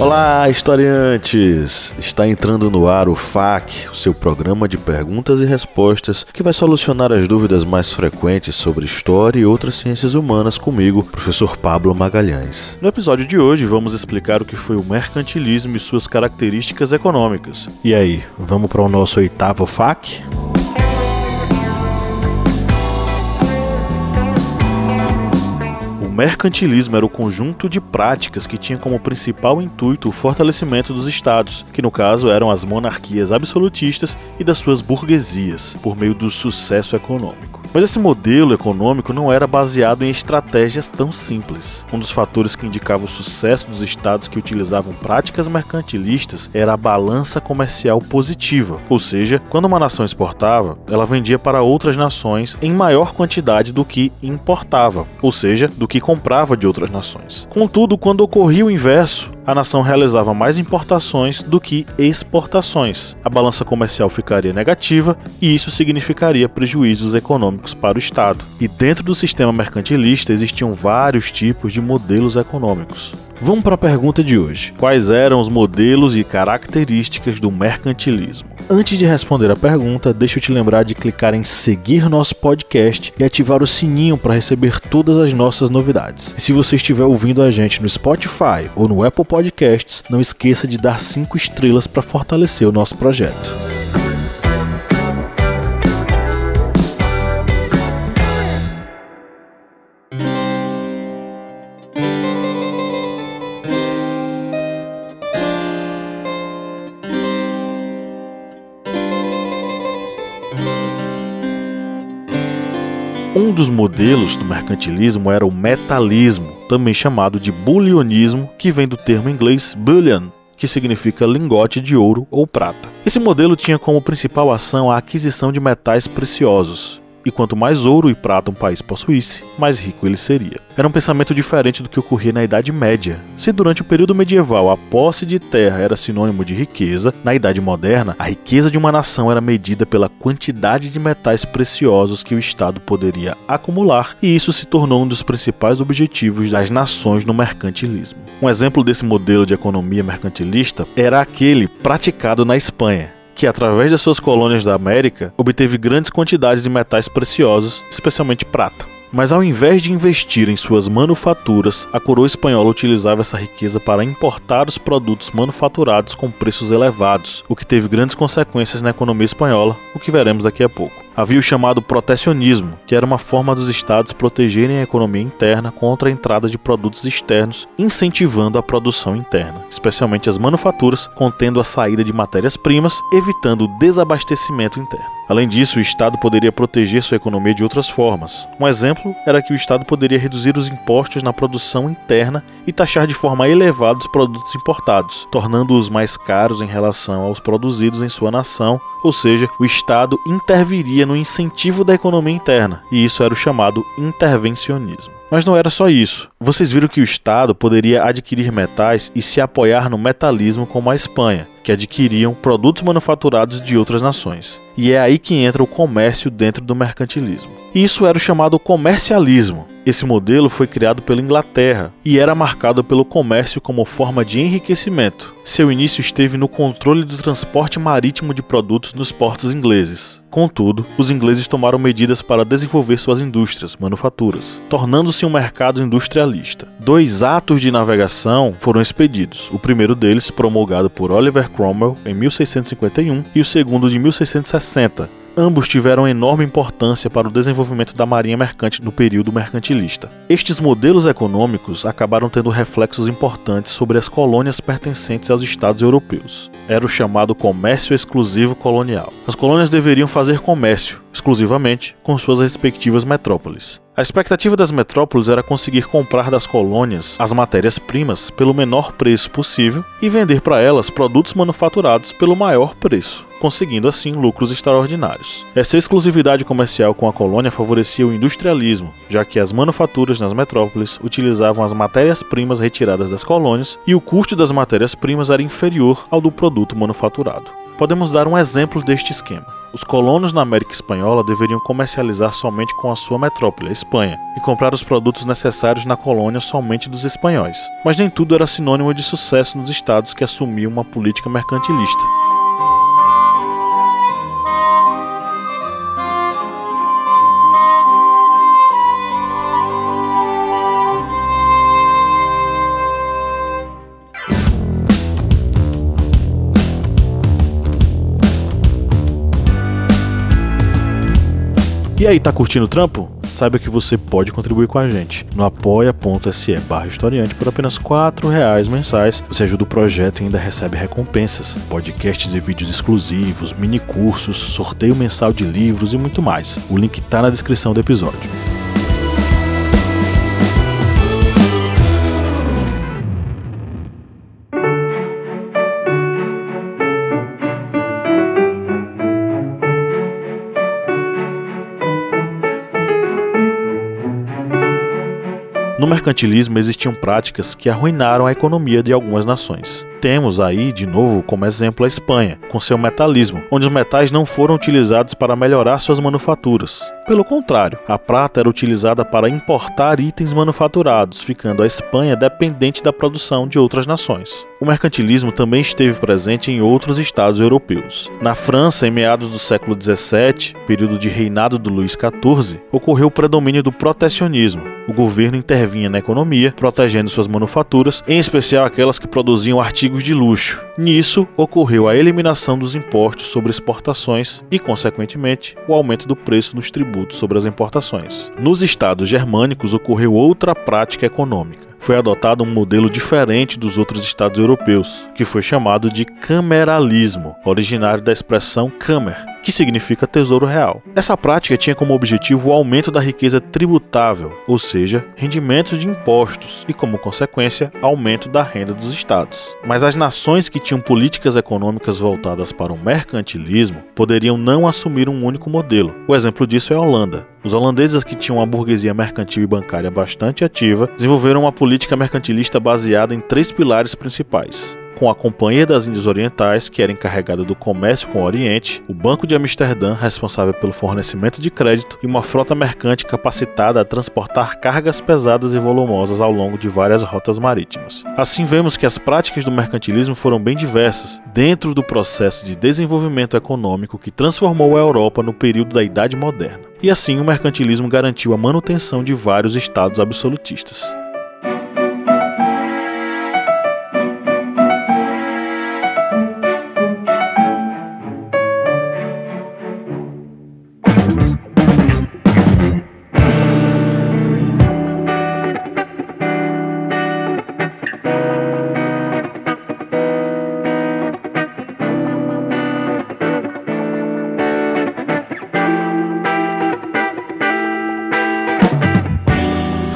Olá, historiantes! Está entrando no ar o FAQ, o seu programa de perguntas e respostas que vai solucionar as dúvidas mais frequentes sobre história e outras ciências humanas comigo, professor Pablo Magalhães. No episódio de hoje, vamos explicar o que foi o mercantilismo e suas características econômicas. E aí, vamos para o nosso oitavo FAQ? Mercantilismo era o conjunto de práticas que tinha como principal intuito o fortalecimento dos estados, que no caso eram as monarquias absolutistas e das suas burguesias, por meio do sucesso econômico. Mas esse modelo econômico não era baseado em estratégias tão simples. Um dos fatores que indicava o sucesso dos estados que utilizavam práticas mercantilistas era a balança comercial positiva, ou seja, quando uma nação exportava, ela vendia para outras nações em maior quantidade do que importava, ou seja, do que comprava de outras nações. Contudo, quando ocorria o inverso, a nação realizava mais importações do que exportações. A balança comercial ficaria negativa e isso significaria prejuízos econômicos para o Estado. E dentro do sistema mercantilista existiam vários tipos de modelos econômicos. Vamos para a pergunta de hoje: quais eram os modelos e características do mercantilismo? Antes de responder a pergunta, deixa eu te lembrar de clicar em seguir nosso podcast e ativar o sininho para receber todas as nossas novidades. E se você estiver ouvindo a gente no Spotify ou no Apple Podcasts, não esqueça de dar 5 estrelas para fortalecer o nosso projeto. Um dos modelos do mercantilismo era o metalismo, também chamado de bullionismo, que vem do termo inglês bullion, que significa lingote de ouro ou prata. Esse modelo tinha como principal ação a aquisição de metais preciosos, e quanto mais ouro e prata um país possuísse, mais rico ele seria. Era um pensamento diferente do que ocorria na Idade Média. Se durante o período medieval a posse de terra era sinônimo de riqueza, na Idade Moderna a riqueza de uma nação era medida pela quantidade de metais preciosos que o Estado poderia acumular, e isso se tornou um dos principais objetivos das nações no mercantilismo. Um exemplo desse modelo de economia mercantilista era aquele praticado na Espanha que, através das suas colônias da América, obteve grandes quantidades de metais preciosos, especialmente prata. Mas ao invés de investir em suas manufaturas, a coroa espanhola utilizava essa riqueza para importar os produtos manufaturados com preços elevados, o que teve grandes consequências na economia espanhola, o que veremos daqui a pouco. Havia o chamado protecionismo, que era uma forma dos estados protegerem a economia interna contra a entrada de produtos externos, incentivando a produção interna, especialmente as manufaturas, contendo a saída de matérias-primas, evitando o desabastecimento interno. Além disso, o Estado poderia proteger sua economia de outras formas. Um exemplo era que o Estado poderia reduzir os impostos na produção interna e taxar de forma elevada os produtos importados, tornando-os mais caros em relação aos produzidos em sua nação ou seja, o Estado interviria no incentivo da economia interna, e isso era o chamado intervencionismo. Mas não era só isso. Vocês viram que o Estado poderia adquirir metais e se apoiar no metalismo como a Espanha, que adquiriam produtos manufaturados de outras nações. E é aí que entra o comércio dentro do mercantilismo. Isso era o chamado comercialismo. Esse modelo foi criado pela Inglaterra e era marcado pelo comércio como forma de enriquecimento. Seu início esteve no controle do transporte marítimo de produtos nos portos ingleses. Contudo, os ingleses tomaram medidas para desenvolver suas indústrias, manufaturas, tornando-se um mercado industrialista. Dois atos de navegação foram expedidos, o primeiro deles promulgado por Oliver Cromwell em 1651 e o segundo de 1660, Ambos tiveram enorme importância para o desenvolvimento da marinha mercante no período mercantilista. Estes modelos econômicos acabaram tendo reflexos importantes sobre as colônias pertencentes aos estados europeus. Era o chamado comércio exclusivo colonial. As colônias deveriam fazer comércio, exclusivamente com suas respectivas metrópoles. A expectativa das metrópoles era conseguir comprar das colônias as matérias-primas pelo menor preço possível e vender para elas produtos manufaturados pelo maior preço, conseguindo assim lucros extraordinários. Essa exclusividade comercial com a colônia favorecia o industrialismo, já que as manufaturas nas metrópoles utilizavam as matérias-primas retiradas das colônias e o custo das matérias-primas era inferior ao do produto manufaturado. Podemos dar um exemplo deste esquema. Os colonos na América Espanhola deveriam comercializar somente com a sua metrópole, a Espanha, e comprar os produtos necessários na colônia somente dos espanhóis. Mas nem tudo era sinônimo de sucesso nos estados que assumiam uma política mercantilista. E aí, tá curtindo o trampo? Saiba que você pode contribuir com a gente no apoia.se barra historiante por apenas R$ reais mensais. Você ajuda o projeto e ainda recebe recompensas, podcasts e vídeos exclusivos, mini cursos, sorteio mensal de livros e muito mais. O link tá na descrição do episódio. Mercantilismo existiam práticas que arruinaram a economia de algumas nações. Temos aí, de novo, como exemplo a Espanha, com seu metalismo, onde os metais não foram utilizados para melhorar suas manufaturas. Pelo contrário, a prata era utilizada para importar itens manufaturados, ficando a Espanha dependente da produção de outras nações. O mercantilismo também esteve presente em outros estados europeus. Na França, em meados do século XVII, período de reinado do Luís XIV, ocorreu o predomínio do protecionismo. O governo intervinha na economia, protegendo suas manufaturas, em especial aquelas que produziam artigos de luxo. Nisso, ocorreu a eliminação dos impostos sobre exportações e, consequentemente, o aumento do preço nos tributos sobre as importações. Nos estados germânicos ocorreu outra prática econômica foi adotado um modelo diferente dos outros estados europeus, que foi chamado de cameralismo, originário da expressão Kamer, que significa tesouro real. Essa prática tinha como objetivo o aumento da riqueza tributável, ou seja, rendimentos de impostos, e como consequência, aumento da renda dos estados. Mas as nações que tinham políticas econômicas voltadas para o mercantilismo poderiam não assumir um único modelo. O exemplo disso é a Holanda. Os holandeses que tinham uma burguesia mercantil e bancária bastante ativa desenvolveram uma política mercantilista baseada em três pilares principais: com a Companhia das Índias Orientais, que era encarregada do comércio com o Oriente, o Banco de Amsterdã, responsável pelo fornecimento de crédito, e uma frota mercante capacitada a transportar cargas pesadas e volumosas ao longo de várias rotas marítimas. Assim, vemos que as práticas do mercantilismo foram bem diversas dentro do processo de desenvolvimento econômico que transformou a Europa no período da Idade Moderna. E assim, o mercantilismo garantiu a manutenção de vários estados absolutistas.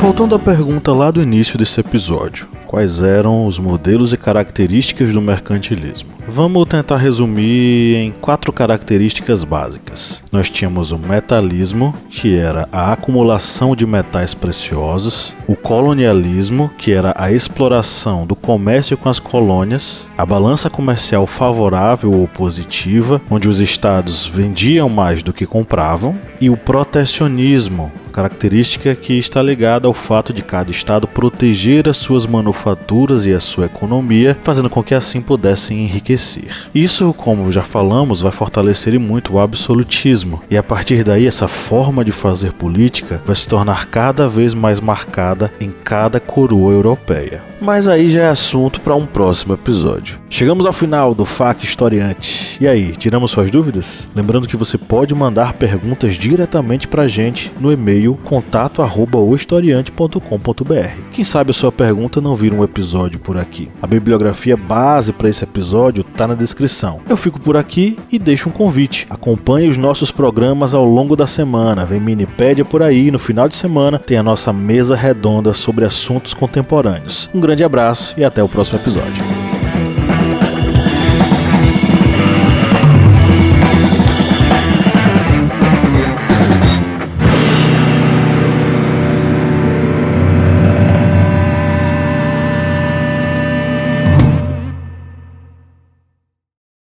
Voltando à pergunta lá do início desse episódio, quais eram os modelos e características do mercantilismo? Vamos tentar resumir em quatro características básicas. Nós tínhamos o metalismo, que era a acumulação de metais preciosos, o colonialismo, que era a exploração do comércio com as colônias, a balança comercial favorável ou positiva, onde os estados vendiam mais do que compravam, e o protecionismo, característica que está ligada ao fato de cada estado proteger as suas manufaturas e a sua economia, fazendo com que assim pudessem enriquecer. Isso, como já falamos, vai fortalecer muito o absolutismo, e a partir daí essa forma de fazer política vai se tornar cada vez mais marcada em cada coroa europeia. Mas aí já é assunto para um próximo episódio. Chegamos ao final do FAQ Historiante. E aí, tiramos suas dúvidas? Lembrando que você pode mandar perguntas diretamente pra gente no e-mail contato@ohistoriante.com.br. Quem sabe a sua pergunta não vira um episódio por aqui. A bibliografia base para esse episódio tá na descrição. Eu fico por aqui e deixo um convite. Acompanhe os nossos programas ao longo da semana. Vem Minipédia por aí, no final de semana tem a nossa mesa redonda sobre assuntos contemporâneos. Um grande abraço e até o próximo episódio.